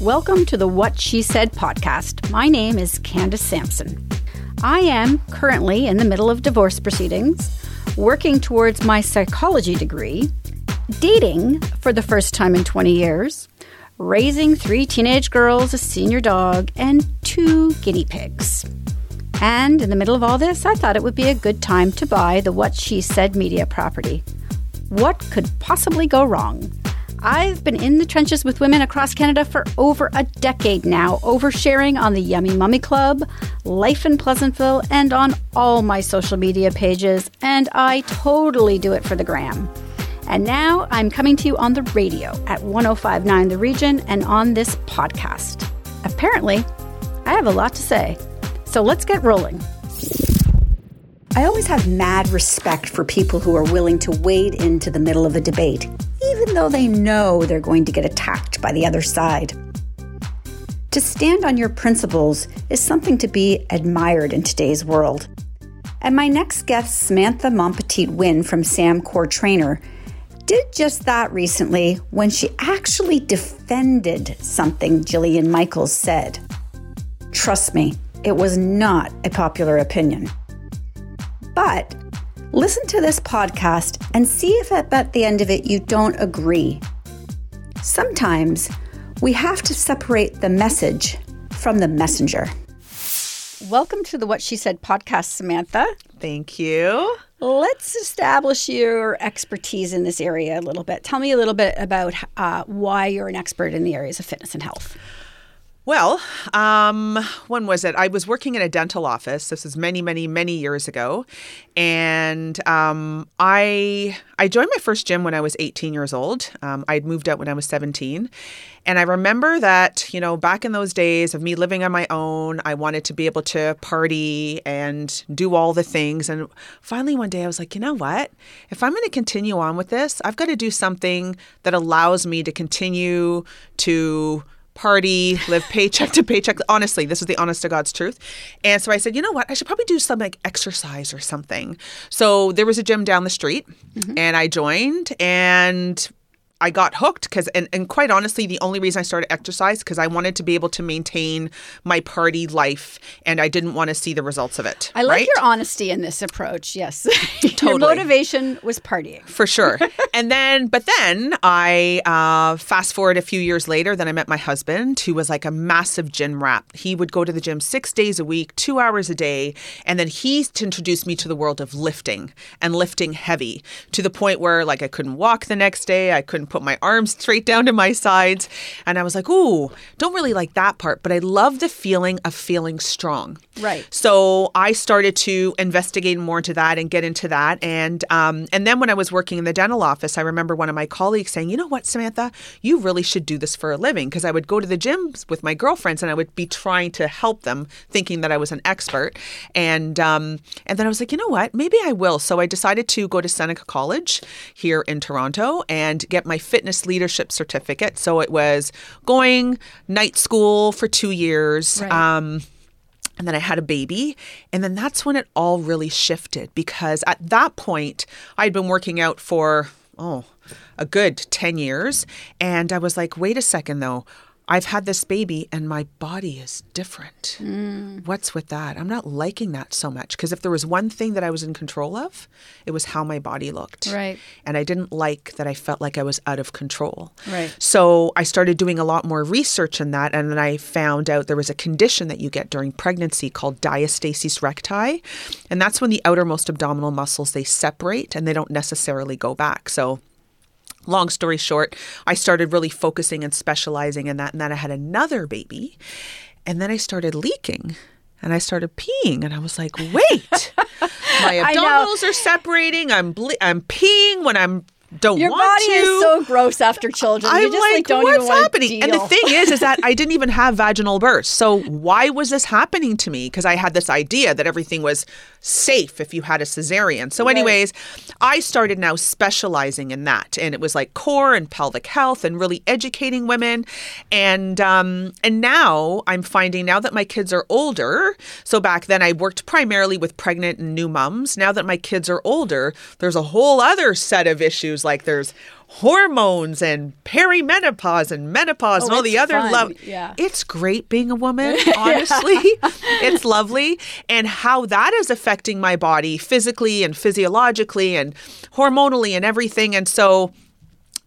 Welcome to the What She Said podcast. My name is Candace Sampson. I am currently in the middle of divorce proceedings, working towards my psychology degree, dating for the first time in 20 years, raising three teenage girls, a senior dog, and two guinea pigs. And in the middle of all this, I thought it would be a good time to buy the What She Said media property. What could possibly go wrong? I've been in the trenches with women across Canada for over a decade now, oversharing on the Yummy Mummy Club, Life in Pleasantville, and on all my social media pages, and I totally do it for the gram. And now I'm coming to you on the radio at 1059 The Region and on this podcast. Apparently, I have a lot to say. So let's get rolling. I always have mad respect for people who are willing to wade into the middle of a debate even though they know they're going to get attacked by the other side. To stand on your principles is something to be admired in today's world. And my next guest, Samantha Monpetit Huynh from Sam Core Trainer, did just that recently when she actually defended something Jillian Michaels said. Trust me, it was not a popular opinion. But Listen to this podcast and see if at the end of it you don't agree. Sometimes we have to separate the message from the messenger. Welcome to the What She Said podcast, Samantha. Thank you. Let's establish your expertise in this area a little bit. Tell me a little bit about uh, why you're an expert in the areas of fitness and health. Well, um, when was it? I was working in a dental office. This was many, many, many years ago, and um, I I joined my first gym when I was 18 years old. Um, I had moved out when I was 17, and I remember that you know back in those days of me living on my own, I wanted to be able to party and do all the things. And finally, one day, I was like, you know what? If I'm going to continue on with this, I've got to do something that allows me to continue to party, live paycheck to paycheck. Honestly, this is the honest to God's truth. And so I said, you know what? I should probably do some like exercise or something. So there was a gym down the street mm-hmm. and I joined and I got hooked because, and, and quite honestly, the only reason I started exercise because I wanted to be able to maintain my party life, and I didn't want to see the results of it. I like right? your honesty in this approach. Yes, totally. your motivation was partying for sure. and then, but then I uh, fast forward a few years later. Then I met my husband, who was like a massive gym rat. He would go to the gym six days a week, two hours a day, and then he introduced me to the world of lifting and lifting heavy to the point where like I couldn't walk the next day. I couldn't put my arms straight down to my sides. And I was like, ooh, don't really like that part, but I love the feeling of feeling strong. Right. So I started to investigate more into that and get into that. And um, and then when I was working in the dental office, I remember one of my colleagues saying, you know what, Samantha, you really should do this for a living. Because I would go to the gyms with my girlfriends and I would be trying to help them, thinking that I was an expert. And um, and then I was like, you know what, maybe I will. So I decided to go to Seneca College here in Toronto and get my my fitness leadership certificate. So it was going night school for two years. Right. Um, and then I had a baby. And then that's when it all really shifted because at that point, I'd been working out for, oh, a good 10 years. And I was like, wait a second though. I've had this baby and my body is different. Mm. What's with that? I'm not liking that so much because if there was one thing that I was in control of, it was how my body looked. Right. And I didn't like that I felt like I was out of control. Right. So I started doing a lot more research in that and then I found out there was a condition that you get during pregnancy called diastasis recti. And that's when the outermost abdominal muscles they separate and they don't necessarily go back. So long story short, I started really focusing and specializing in that. And then I had another baby. And then I started leaking and I started peeing. And I was like, wait, my abdominals are separating. I'm, ble- I'm peeing when I'm don't Your want body to. is so gross after children. I'm you just like, like don't what's even happening? And the thing is, is that I didn't even have vaginal birth. So why was this happening to me? Because I had this idea that everything was safe if you had a cesarean. So, anyways, right. I started now specializing in that, and it was like core and pelvic health, and really educating women. And um, and now I'm finding now that my kids are older. So back then I worked primarily with pregnant and new moms. Now that my kids are older, there's a whole other set of issues like there's hormones and perimenopause and menopause and oh, all Oh, the other fun. love. Yeah. It's great being a woman, honestly. it's lovely. And how that is affecting my body physically and physiologically and hormonally and everything. And so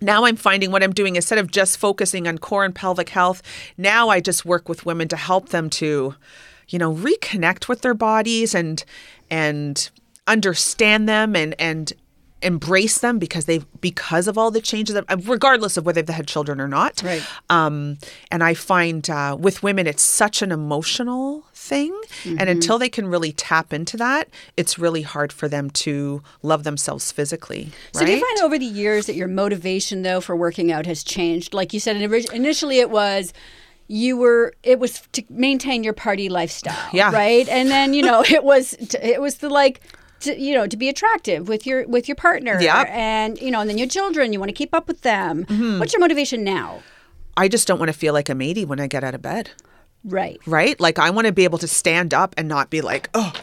now I'm finding what I'm doing instead of just focusing on core and pelvic health, now I just work with women to help them to, you know, reconnect with their bodies and and understand them and and embrace them because they because of all the changes regardless of whether they've had children or not Right. um, and i find uh, with women it's such an emotional thing and until they can really tap into that it's really hard for them to love themselves physically So do you find over the years that your motivation though for working out has changed? Like you said, initially it was you were it was to maintain your party lifestyle, Yeah. right? And then you know it was it was the like. To, you know, to be attractive with your with your partner, Yep. and you know, and then your children, you want to keep up with them. Mm-hmm. What's your motivation now? I just don't want to feel like I'm 80 when I get out of bed. Right. right? Like I want to be able to stand up and not be like, oh,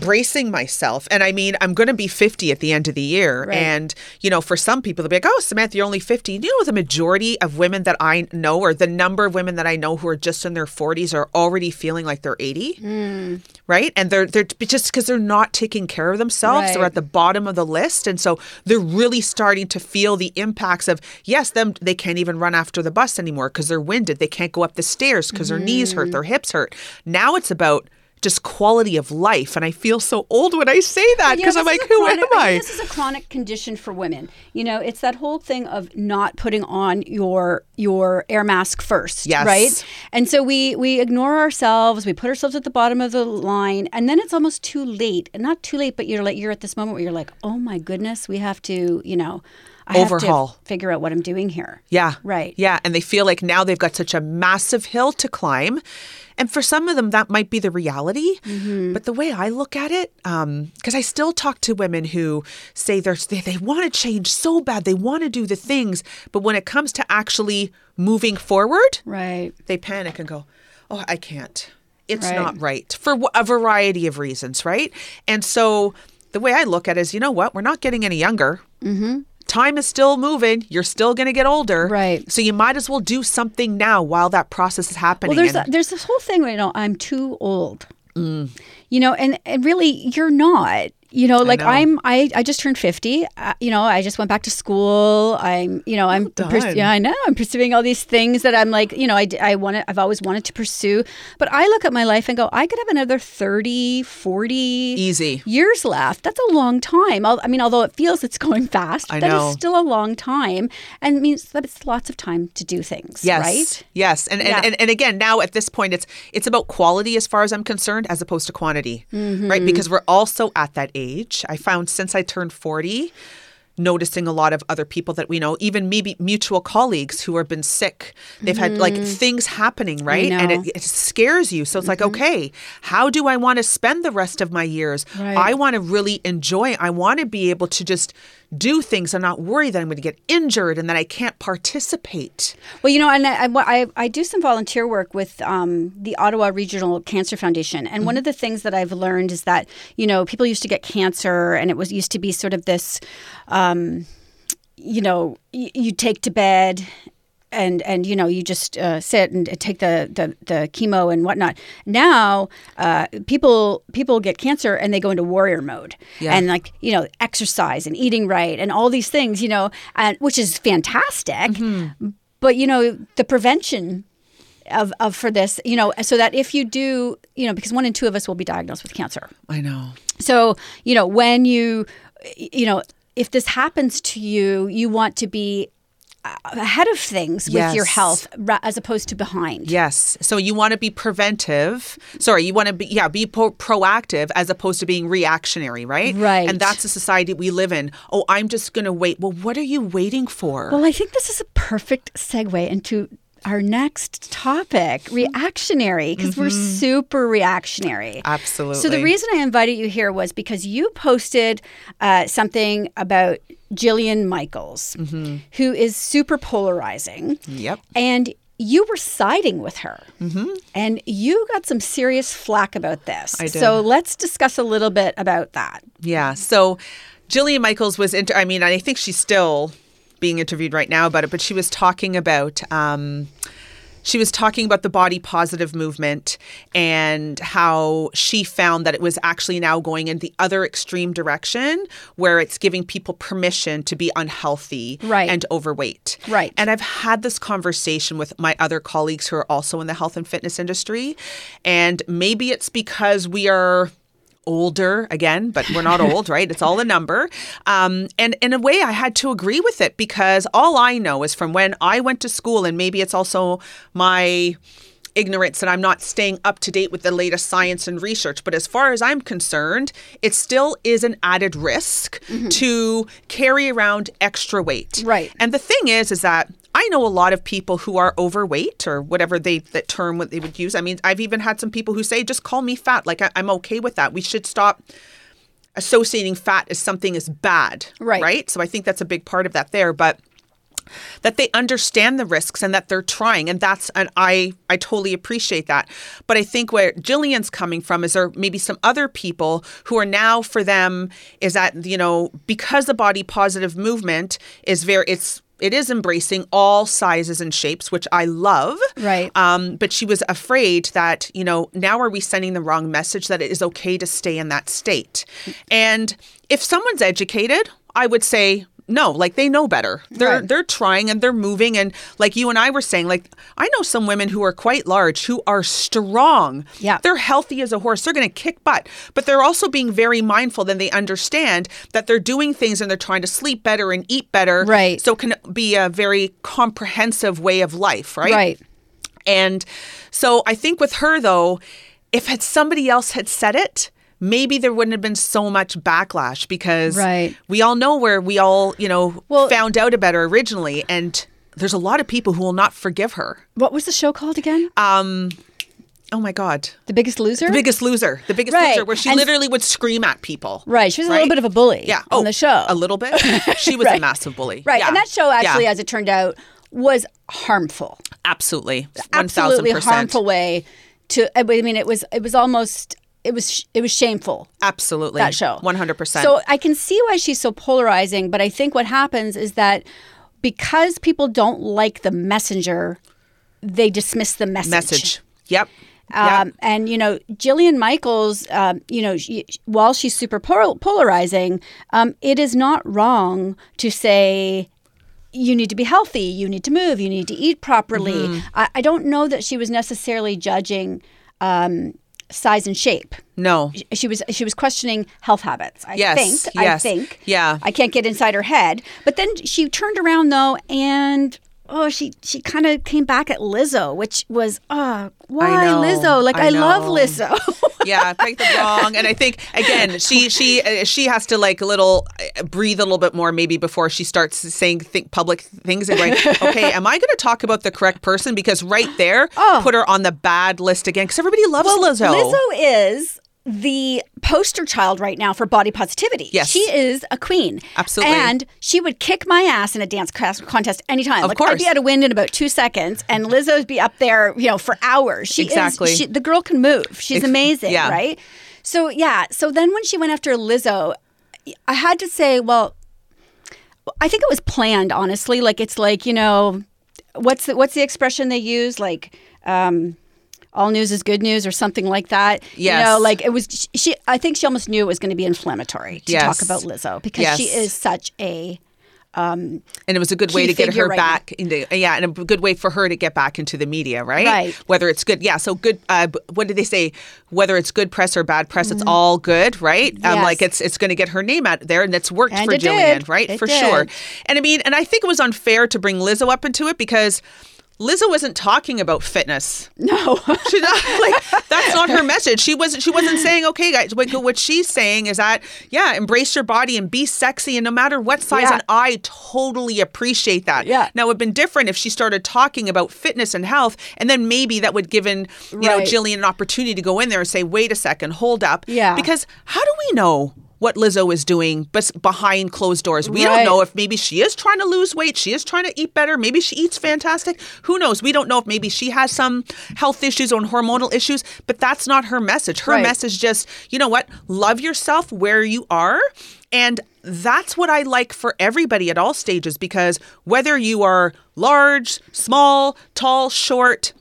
bracing myself. And I mean, I'm going to be 50 at the end of the year. Right. And, you know, for some people, they'll be like, oh, Samantha, you're only 50. You know, the majority of women that I know, or the number of women that I know who are just in their 40s, are already feeling like they're 80, hmm. right? And they're they're just because they're not taking care of themselves. They're at the bottom of the list, and so they're really starting to feel the impacts of yes, them they can't even run after the bus anymore because they're winded. They can't go up the stairs because their knees hurt, their mm-hmm. hips hurt. Now it's about just quality of life, and I feel so old when I say that Yeah, because I'm like, who chronic- am I I? This is a chronic condition for women. You know, it's that whole thing of not putting on your your air mask first, Yes. right? And so we we ignore ourselves. We put ourselves at the bottom of the line, and then it's almost too late. And not too late, but you're like you're at this moment where you're like, oh my goodness, we have to, you know, I Overhaul. figure out what I'm doing here. Yeah. Right. Yeah. And they feel like now they've got such a massive hill to climb. And for some of them, that might be the reality. Mm-hmm. But the way I look at it, because I still talk to women who say they're, they, they want to change so bad, they want to do the things. But when it comes to actually moving forward, Right. they panic and go, oh, I can't. It's Right. not right for a variety of reasons, right? And so the way I look at it is, you know what? We're not getting any younger. Mm-hmm. Time is still moving. You're still going to get older. Right. So you might as well do something now while that process is happening. Well, there's And- there's this whole thing right you know I'm too old. Mm. You know, and, and really you're not. You know, like know. I'm I I just turned 50. Uh, you know, I just went back to school. I'm, you know, I'm pers- yeah, I know. I'm pursuing all these things that I'm like, you know, i i want to I've always wanted to pursue. But I look at my life and go, I could have another 30, 40 Easy. years left. That's a long time. Al- I mean, although it feels it's going fast, I that is know. still a long time and it means that it's lots of time to do things, Yes. right? Yes. And, and, Yeah. and and again, now at this point, it's it's about quality as far as I'm concerned, as opposed to quantity, Mm-hmm. right? Because we're also at that age. I found since I turned 40, noticing a lot of other people that we know, even maybe mutual colleagues who have been sick. They've had like things happening, right? And Mm-hmm. it, it scares you. So it's like, okay, how do I want to spend the rest of my years? Right. I want to really enjoy. I want to be able to just do things and not worry that I'm going to get injured and that I can't participate. Well, you know, and I, I, I do some volunteer work with um, the Ottawa Regional Cancer Foundation, and one of the things that I've learned is that you know people used to get cancer, and it was used to be sort of this, um, you know, you take to bed. And and you know you just uh, sit and take the, the the chemo and whatnot. Now uh, people people get cancer and they go into warrior mode Yeah. and like you know exercise and eating right and all these things you know and which is fantastic but you know the prevention of, of for this you know so that if you do you know because one in two of us will be diagnosed with cancer I know. so you know when you you know if this happens to you you want to be Uh, ahead of things with your health ra- as opposed to behind Yes. So you want to be preventive. Sorry, you want to be yeah, be pro- proactive as opposed to being reactionary, right? Right. And that's the society we live in. Oh, I'm just going to wait. Well, what are you waiting for? Well, I think this is a perfect segue into our next topic reactionary, because we're super reactionary. Absolutely. So, the reason I invited you here was because you posted uh, something about Jillian Michaels, who is super polarizing. Yep. And you were siding with her, mm-hmm. and you got some serious flack about this. I did. So let's discuss a little bit about that. Yeah. So Jillian Michaels was, inter- I mean, I think she's still being interviewed right now about it, but she was talking about. Um, she was talking about the body positive movement and how she found that it was actually now going in the other extreme direction where it's giving people permission to be unhealthy Right. and overweight. Right. And I've had this conversation with my other colleagues who are also in the health and fitness industry. And maybe it's because we are older again, but we're not old, right? It's all a number. Um, and in a way, I had to agree with it because all I know is from when I went to school, and maybe it's also my ignorance that I'm not staying up to date with the latest science and research. But as far as I'm concerned, it still is an added risk to carry around extra weight. Right. And the thing is, is that I know a lot of people who are overweight or whatever they that term what they would use. I mean, I've even had some people who say, just call me fat. Like I, I'm okay with that. We should stop associating fat as something as bad. Right. Right. So I think that's a big part of that there. But that they understand the risks and that they're trying and that's and I I totally appreciate that. But I think where Jillian's coming from is there maybe some other people who are now for them is that you know because the body positive movement is very it's it is embracing all sizes and shapes, which I love. Right. Um, but she was afraid that, you know, now are we sending the wrong message that it is okay to stay in that state? And if someone's educated, I would say, no, like they know better. They're Right. they're trying and they're moving and like you and I were saying, like I know some women who are quite large who are strong. Yeah. They're healthy as a horse. They're gonna kick butt. But they're also being very mindful then they understand that they're doing things and they're trying to sleep better and eat better. Right. So it can be a very comprehensive way of life, right? Right. And so I think with her though, if had somebody else had said it, maybe there wouldn't have been so much backlash because Right. we all know where we all, you know, Well- found out about her originally and there's a lot of people who will not forgive her. What was the show called again? Um, oh my god. the Biggest Loser. The biggest loser. The biggest Right. loser where she And- literally would scream at people. right. She was a Right? little bit of a bully. Yeah. On oh, the show. A little bit. She was a massive bully. Right. Yeah. And that show actually, Yeah. as it turned out, was harmful. absolutely. One Absolutely thousand percent. harmful way to. I mean, it was. It was almost. It was. It was shameful. Absolutely. that show. One hundred percent. So I can see why she's so polarizing, but I think what happens is that because people don't like the messenger, they dismiss the message. message. Yep. Um, And you know, Jillian Michaels, um, you know, she, while she's super pol- polarizing, um, it is not wrong to say you need to be healthy, you need to move, you need to eat properly. Mm-hmm. I, I don't know that she was necessarily judging um, size and shape. no. She was she was questioning health habits. I Yes, think. I think. yeah. I can't get inside her head. But then she turned around though, and oh, she she kind of came back at Lizzo, which was oh, why know, Lizzo? Like I, I love. Lizzo. yeah, take the wrong. And I think again, she she uh, she has to like a little uh, breathe a little bit more maybe before she starts saying think public things and going, okay, am I going to talk about the correct person? Because right there, Oh. put her on the bad list again because everybody loves Lizzo. Lizzo is the poster child right now for body positivity. Yes. She is a queen. Absolutely. And she would kick my ass in a dance contest anytime. Of like I'd be out of wind in about two seconds and Lizzo'd be up there, you know, for hours. She Exactly. Is, she, the girl can move. She's amazing, yeah. right? So yeah. So then when she went after Lizzo, I had to say, well, I think it was planned, honestly. Like it's like, you know, what's the what's the expression they use? Like um all news is good news or something like that. Yes. You know, like it was she I think she almost knew it was going to be inflammatory to Yes. talk about Lizzo because she is such a and it was a good way to get her right back into yeah, and a good way for her to get back into the media, right? Right. Whether it's good, yeah. So good. Uh, what did they say? Whether it's good press or bad press, it's all good, right? Um, Mm-hmm. Yes. like it's it's going to get her name out there, and it's worked And for Jillian, did. right? It for did. sure. And I mean, and I think it was unfair to bring Lizzo up into it because. Lizzo wasn't talking about fitness. no. Not like that's not her message. She wasn't. She wasn't saying, "Okay, guys." What, what she's saying is that, yeah, embrace your body and be sexy, and no matter what size. Yeah. And I totally appreciate that. Yeah. Now it'd been different if she started talking about fitness and health, and then maybe that would given you know Jillian an opportunity to go in there and say, "Wait a second, hold up." Yeah. Because how do we know? What Lizzo is doing bes- behind closed doors. We don't know if maybe she is trying to lose weight, she is trying to eat better, maybe she eats fantastic. Who knows? We don't know if maybe she has some health issues or hormonal issues, but that's not her message. Her Right. message just, you know what? Love yourself where you are. And that's what I like for everybody at all stages because whether you are large, small, tall, short,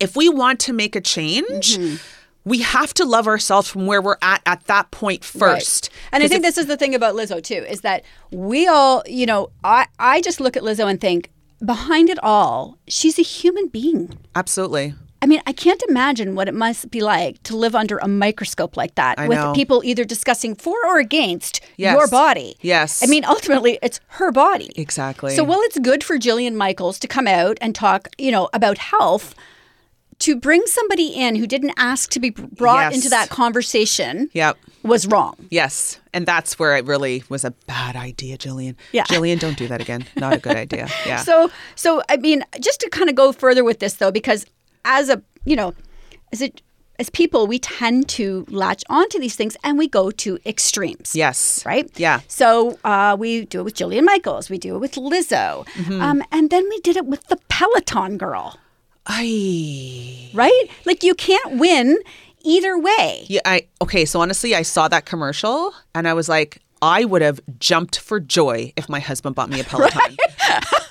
if we want to make a change, Mm-hmm. We have to love ourselves from where we're at at that point first. Right. And I think this is the thing about Lizzo too, is that we all, you know, I, I just look at Lizzo and think, behind it all, she's a human being. absolutely. I mean, I can't imagine what it must be like to live under a microscope like that I with know. people either discussing for or against Yes. your body. Yes. I mean, ultimately, it's her body. Exactly. So while it's good for Jillian Michaels to come out and talk, you know, about health, to bring somebody in who didn't ask to be brought Yes. into that conversation Yep. was wrong. Yes. And that's where it really was a bad idea, Jillian. Yeah. Jillian, don't do that again. Not a good idea. Yeah. So, so I mean, just to kind of go further with this though, because as a, you know, as a, as people, we tend to latch onto these things and we go to extremes. yes. Right? Yeah. So uh, we do it with Jillian Michaels. We do it with Lizzo. Mm-hmm. Um, and then we did it with the Peloton girl, I right? Like you can't win either way. Yeah, I okay, so honestly, I saw that commercial and I was like, I would have jumped for joy if my husband bought me a Peloton.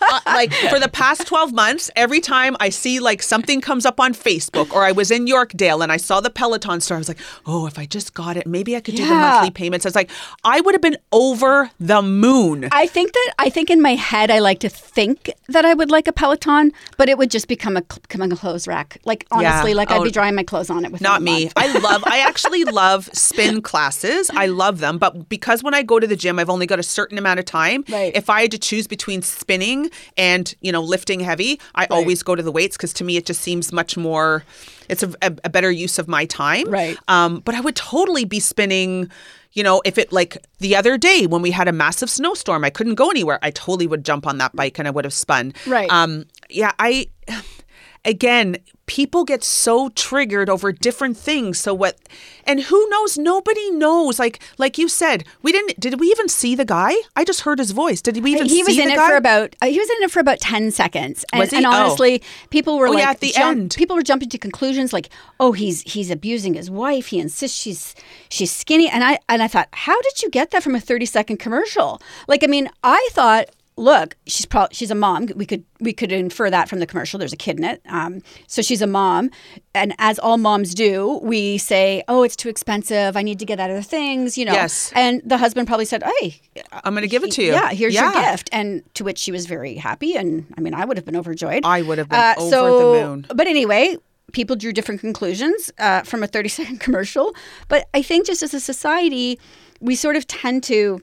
Uh, like for the past 12 months, every time I see like something comes up on Facebook or I was in Yorkdale and I saw the Peloton store, I was like, oh, if I just got it, maybe I could do the monthly payments. I was like, I would have been over the moon. I think that I think in my head I like to think that I would like a Peloton, but it would just become a become a clothes rack. Like honestly, Yeah. like I'd Oh, be drying my clothes on it with Not me. I love, I actually love spin classes. I love them. But because when I go to the gym, I've only got a certain amount of time. Right. If I had to choose between spinning and, you know, lifting heavy, I always go to the weights because to me it just seems much more, it's a, a, a better use of my time. Right. Um, but I would totally be spinning. You know, if it like the other day when we had a massive snowstorm, I couldn't go anywhere. I totally would jump on that bike and I would have spun. Right. Um, yeah, I again, people get so triggered over different things. So what and who knows? Nobody knows. Like like you said, we didn't did we even see the guy? I just heard his voice. Did we even he was in it guy? for about uh, he was in it for about 10 seconds and, Was he? and Oh. honestly people were Oh, like yeah, at the jump- end. people were jumping to conclusions like oh he's he's abusing his wife he insists she's she's skinny and i and i thought how did you get that from a 30 second commercial like i mean i thought look she's probably she's a mom we could we could infer that from the commercial there's a kid in it um, so she's a mom and as all moms do we say oh it's too expensive i need to get other things you know Yes. and the husband probably said hey I'm gonna give it to you. yeah, here's your gift. And to which she was very happy. And I mean, I would have been overjoyed. I would have been Uh, over so- the moon. But anyway, people drew different conclusions uh, from a 30 second commercial. But I think just as a society, we sort of tend to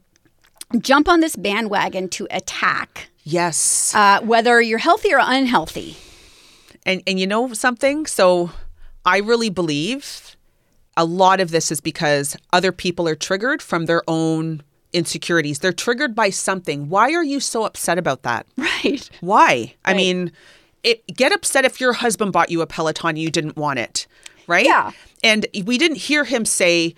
jump on this bandwagon to attack, Yes. uh, whether you're healthy or unhealthy. And and you know something? So I really believe a lot of this is because other people are triggered from their own insecurities. They're triggered by something. Why are you so upset about that? Right. Why? I mean, it get upset if your husband bought you a Peloton and you didn't want it, right? Yeah. And we didn't hear him say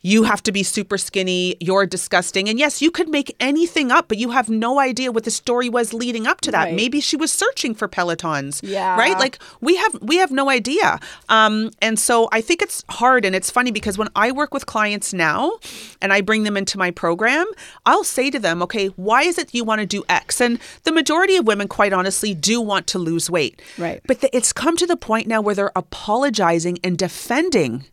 you have to be super skinny, you're disgusting. And yes, you could make anything up, but you have no idea what the story was leading up to that. Right. Maybe she was searching for Pelotons. Yeah. Right? Like we have we have no idea. Um and so I think it's hard and it's funny because when I work with clients now and I bring them into my program, I'll say to them, "Okay, why is it you want to do X?" And the majority of women quite honestly do want to lose weight. Right. But the, it's come to the point now where they're apologizing and defending.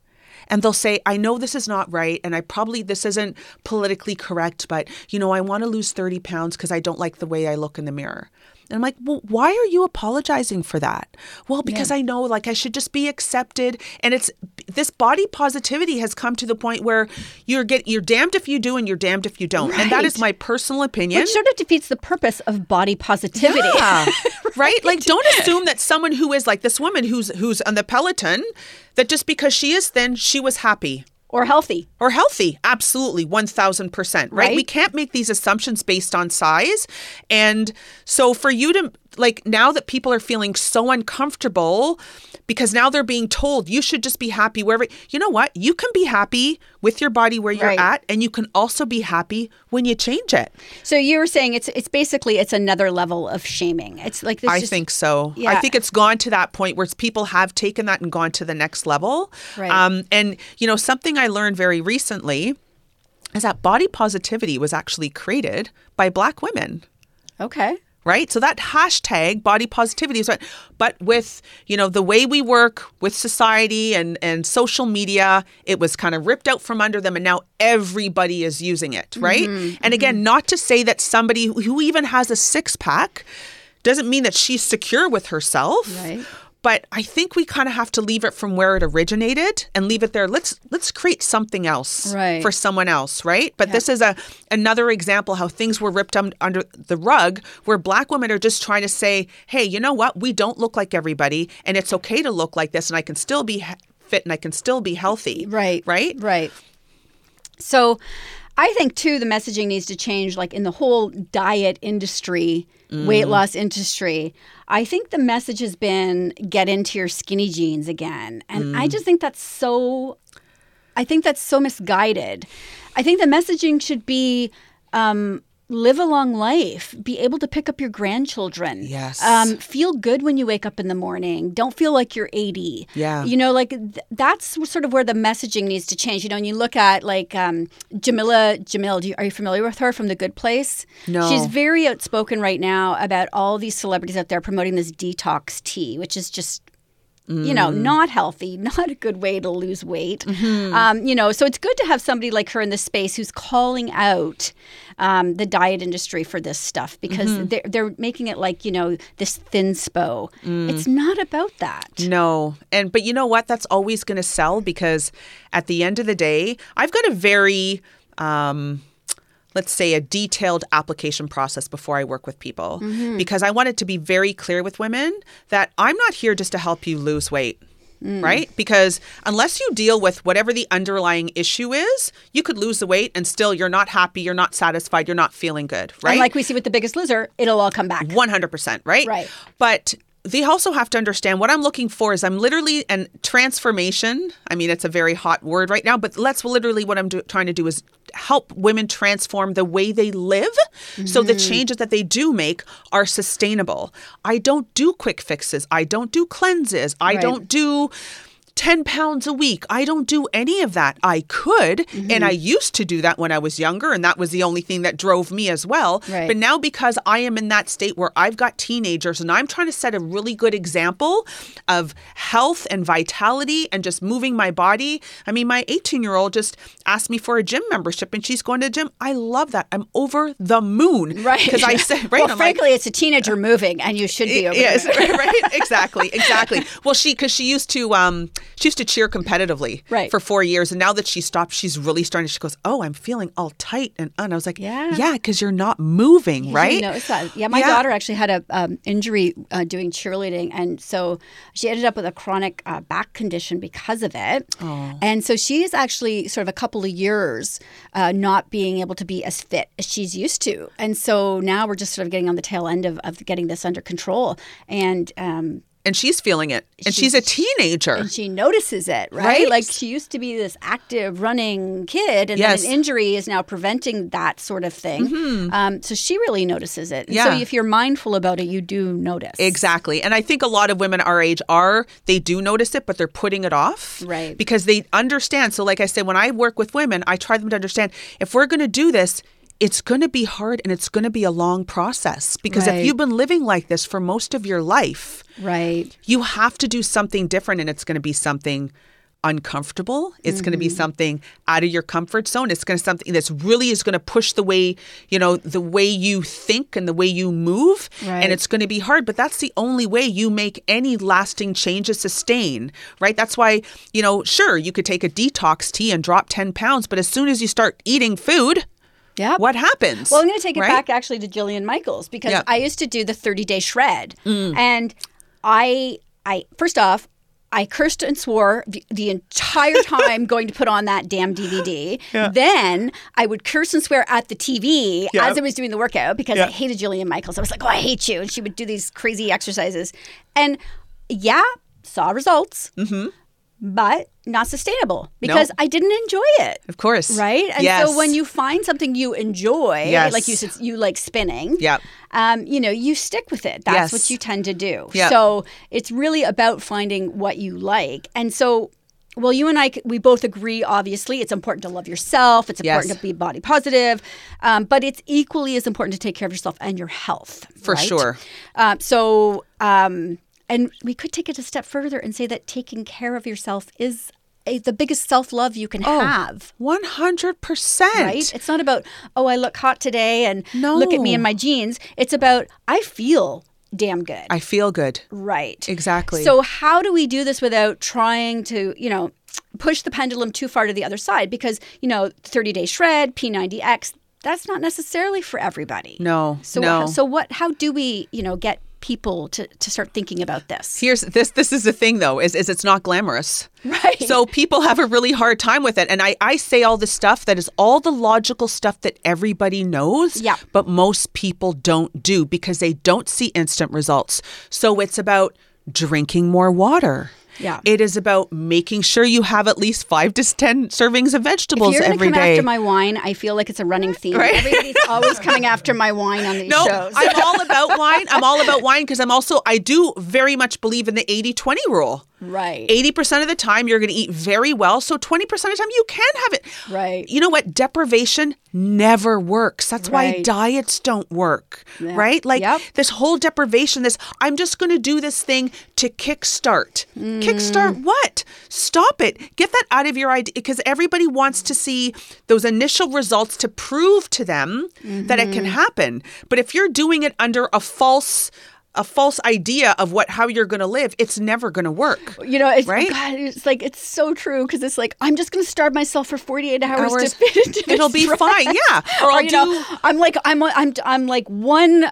And they'll say, I know this is not right. And I probably, this isn't politically correct, but, you know, I want to lose 30 pounds because I don't like the way I look in the mirror. And I'm like, well, why are you apologizing for that? Well, because I know like I should just be accepted. And it's this body positivity has come to the point where you're get you're damned if you do and you're damned if you don't. And that is my personal opinion. Which sort of defeats the purpose of body positivity. Yeah. right? Like don't assume that someone who is like this woman who's who's on the Peloton that just because she is thin, she was happy Or healthy. or healthy. Absolutely, 1000%, right? Right. We can't make these assumptions based on size. And so for you to like now that people are feeling so uncomfortable because now they're being told you should just be happy wherever you know what you can be happy with your body where you're Right. at and you can also be happy when you change it So you were saying it's it's basically it's another level of shaming. It's like this I just- think so. yeah. I think it's gone to that point where people have taken that and gone to the next level. Right. Um, and you know, something I learned very recently is that body positivity was actually created by Black women. okay. Right. So that hashtag body positivity is what, but with, you know, the way we work with society and, and social media, it was kind of ripped out from under them and now everybody is using it. Mm-hmm, right. and mm-hmm. again, not to say that somebody who even has a six pack doesn't mean that she's secure with herself. Right. But I think we kind of have to leave it from where it originated and leave it there. Let's let's create something else Right. for someone else, right? But this is a another example how things were ripped un- under the rug where black women are just trying to say, "Hey, you know what? We don't look like everybody and it's okay to look like this and I can still be fit and I can still be healthy." Right. Right? Right. So I think too the messaging needs to change like in the whole diet industry, Mm. weight loss industry. I think the message has been get into your skinny jeans again. And Mm. I just think that's so I think that's so misguided. I think the messaging should be um, live a long life, be able to pick up your grandchildren. Yes. Um, feel good when you wake up in the morning. Don't feel like you're 80. Yeah. You know, like th- that's sort of where the messaging needs to change. You know, and you look at like um, Jameela Jamil. Do you, are you familiar with her from The Good Place? No. She's very outspoken right now about all these celebrities out there promoting this detox tea, which is just you know, not healthy, not a good way to lose weight. Um, you know, so it's good to have somebody like her in the space who's calling out um, the diet industry for this stuff because they're, they're making it like, you know, this thinspo. It's not about that. No. And but you know what? That's always going to sell because at the end of the day, I've got a very um let's say a detailed application process before I work with people mm-hmm. because I want it to be very clear with women that I'm not here just to help you lose weight. Mm. Right? Because unless you deal with whatever the underlying issue is, you could lose the weight and still you're not happy, you're not satisfied, you're not feeling good, right? And like we see with the biggest loser, it'll all come back. 100%, right? Right. But they also have to understand what I'm looking for is I'm literally and transformation. I mean, it's a very hot word right now, but that's literally what I'm do, trying to do is help women transform the way they live so the mm-hmm. changes that they do make are sustainable. I don't do quick fixes. I don't do cleanses. I Right. don't do 10 pounds a week. I don't do any of that. I could, and I used to do that when I was younger, and that was the only thing that drove me as well. Right. But now, because I am in that state where I've got teenagers and I'm trying to set a really good example of health and vitality and just moving my body. I mean, my 18 year old just asked me for a gym membership and she's going to the gym. I love that. I'm over the moon. Right. Because I said, right. Well, I'm like, frankly, it's a teenager moving, and you should be over yes, there. right, exactly, exactly. Well, she because she used to um she used to cheer competitively Right. for four years, and now that she stopped, she's really starting. She goes, "Oh, I'm feeling all tight," and, and I was like, Yeah. yeah, because you're not moving, right?" You notice that? Yeah, my Yeah. daughter actually had a um, injury uh, doing cheerleading, and so she ended up with a chronic uh, back condition because of it. And so she's actually sort of a couple of years uh, not being able to be as fit as she's used to, and so now we're just sort of getting on the tail end of, of getting this under control. And um, and she's feeling it, and she's, a teenager. and she notices it, right? Right. Like she used to be this active running kid, and Yes. then an injury is now preventing that sort of thing. Um, so she really notices it. And Yeah. So if you're mindful about it, you do notice. Exactly. And I think a lot of women our age are, they do notice it, but they're putting it off. Right. Because they understand. So, like I said, when I work with women, I try them to understand if we're going to do this, it's going to be hard and it's going to be a long process. Because Right. if you've been living like this for most of your life, Right. you have to do something different and it's going to be something uncomfortable it's going to be mm-hmm. something out of your comfort zone it's going to something that's really is going to push the way you know the way you think and the way you move Right. and it's going to be hard but that's the only way you make any lasting changes sustain right that's why you know sure you could take a detox tea and drop 10 pounds but as soon as you start eating food Yeah. what happens Well, I'm going to take it right? back actually to Jillian Michaels because Yeah. Mm. I used to do the 30 day shred, and I, I first off, I cursed and swore the, the entire time going to put on that damn DVD. Then I would curse and swear at the TV Yeah. as I was doing the workout because Yeah. I hated Jillian Michaels. I was like, oh, I hate you. And she would do these crazy exercises. And yeah, saw results, Mm-hmm. But not sustainable because I didn't enjoy it. Of course. Right? And yes. so when you find something you enjoy, Yes. like you said, you like spinning, Yep. um, you know, you stick with it. That's Yes. what you tend to do. Yep. So it's really about finding what you like. And so, well, you and I, we both agree, obviously, it's important to love yourself. It's important Yes. to be body positive. Um, but it's equally as important to take care of yourself and your health. For right? sure. Um, so, um, and we could take it a step further and say that taking care of yourself is a, the biggest self love you can Oh. have. One hundred percent. Right? It's not about, oh, I look hot today and look at me in my jeans. It's about, I feel damn good. I feel good. right. Exactly. So, how do we do this without trying to, you know, push the pendulum too far to the other side? Because, you know, 30 day shred, P90X, that's not necessarily for everybody. No. So, no. so what, how do we, you know, get people to, to start thinking about this? Here's this. This is the thing, though, is, is it's not glamorous. Right. So people have a really hard time with it, and I I say all the stuff that is all the logical stuff that everybody knows. Yeah. But most people don't do because they don't see instant results. So it's about drinking more water. Yeah. It is about making sure you have at least five to ten servings of If vegetables you're going to every come day. after my wine, I feel like it's a running theme. Right. Everybody's always coming after my wine on these no, shows. I'm all about wine. I'm all about wine because I'm also I do very much believe in the 80-20 rule. Right. 80% of the time you're going to eat very well so 20% of the time you can have it Right. you know what deprivation never works that's why diets don't work Yeah. right like Yep. this whole deprivation this i'm just going to do this thing to kickstart Mm. kickstart what stop it get that out of your idea because everybody wants to see those initial results to prove to them that it Mm-hmm. can happen but if you're doing it under a false a false idea of what how you're going to live it's never going to work You know, it's, Right? God, it's like it's so true because it's like I'm just going to starve myself for 48 hours, Hours. to fit into It'll be rest. fine, yeah. Or Or, you know, do- I'm like I'm I'm I'm like one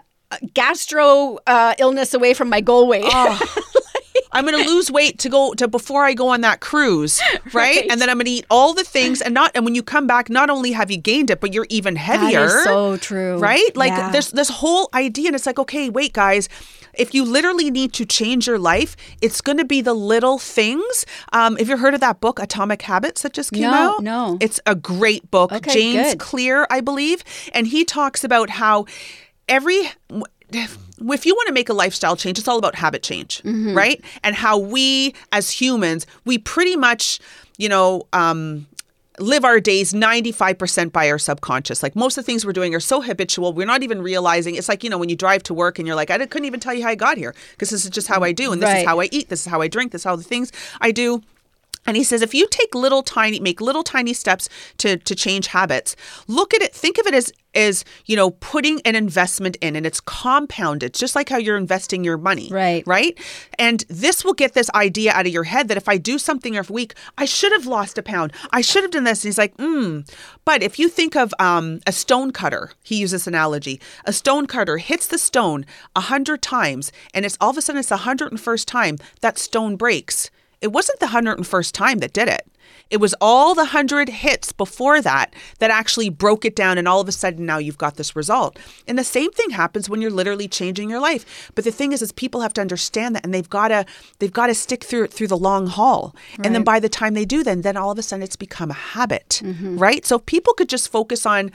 gastro uh, illness away from my goal weight. Oh. I'm going to lose weight to go to before I go on that cruise, right? Right. And then I'm going to eat all the things and not and when you come back not only have you gained it but you're even heavier. So true. Right? Like Yeah. there's this whole idea and it's like okay, wait guys, if you literally need to change your life, it's going to be the little things. Um, have you heard of that book Atomic Habits that just came No, out? no. It's a great book. Okay, James good. Clear, I believe, and he talks about how every if you want to make a lifestyle change, it's all about habit change, Mm-hmm. right? And how we as humans, we pretty much, you know, um, live our days 95% by our subconscious. Like most of the things we're doing are so habitual, we're not even realizing. It's like, you know, when you drive to work and you're like, I couldn't even tell you how I got here because this is just how I do. And this Right. is how I eat. This is how I drink. This is how the things I do. And he says, if you take little tiny, make little tiny steps to to change habits, look at it, think of it as as you know, putting an investment in, and it's compounded, just like how you're investing your money, Right. Right. And this will get this idea out of your head that if I do something every week, I should have lost a pound. I should have done this. And he's like, hmm. But if you think of um, a stone cutter, he uses this analogy. A stone cutter hits the stone a hundred times, and it's all of a sudden it's the hundred and first time that stone breaks. It wasn't the 101st time that did it. It was all the 100 hits before that that actually broke it down and all of a sudden now you've got this result. And the same thing happens when you're literally changing your life. But the thing is is people have to understand that and they've got to they've got to stick through it through the long haul. And then by the time they do then then all of a sudden it's become a habit, mm-hmm. right? So if people could just focus on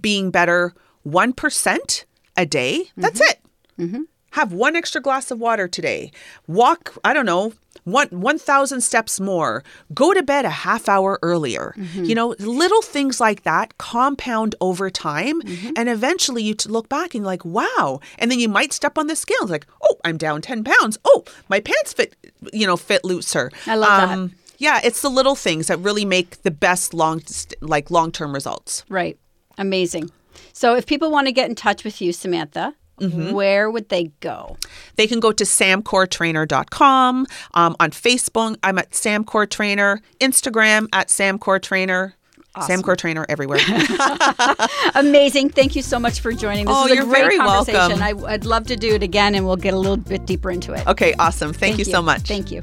being better 1% a day, that's mm-hmm. it mm-hmm. Have one extra glass of water today. Walk i don't know one 1000 steps more. Go to bed a half hour earlier. Mm-hmm. You know little things like that compound over time mm-hmm. and eventually you look back and you're like wow. And then you might step on the scale it's like oh i'm down 10 pounds. Oh my pants fit you know fit looser. I love that. Um, yeah it's the little things that really make the best long like long-term results. Right. Amazing. So if people want to get in touch with you, Samantha, Mm-hmm. where would they go? They can go to samcoretrainer.com. Um, on Facebook, I'm at Samcore Trainer. Instagram at Samcore Trainer. Samcore Trainer everywhere. Amazing. Thank you so much for joining. This Oh, is a you're great very conversation. welcome. I, I'd love to do it again and we'll get a little bit deeper into it. okay, awesome. Thank, you so much. Thank you.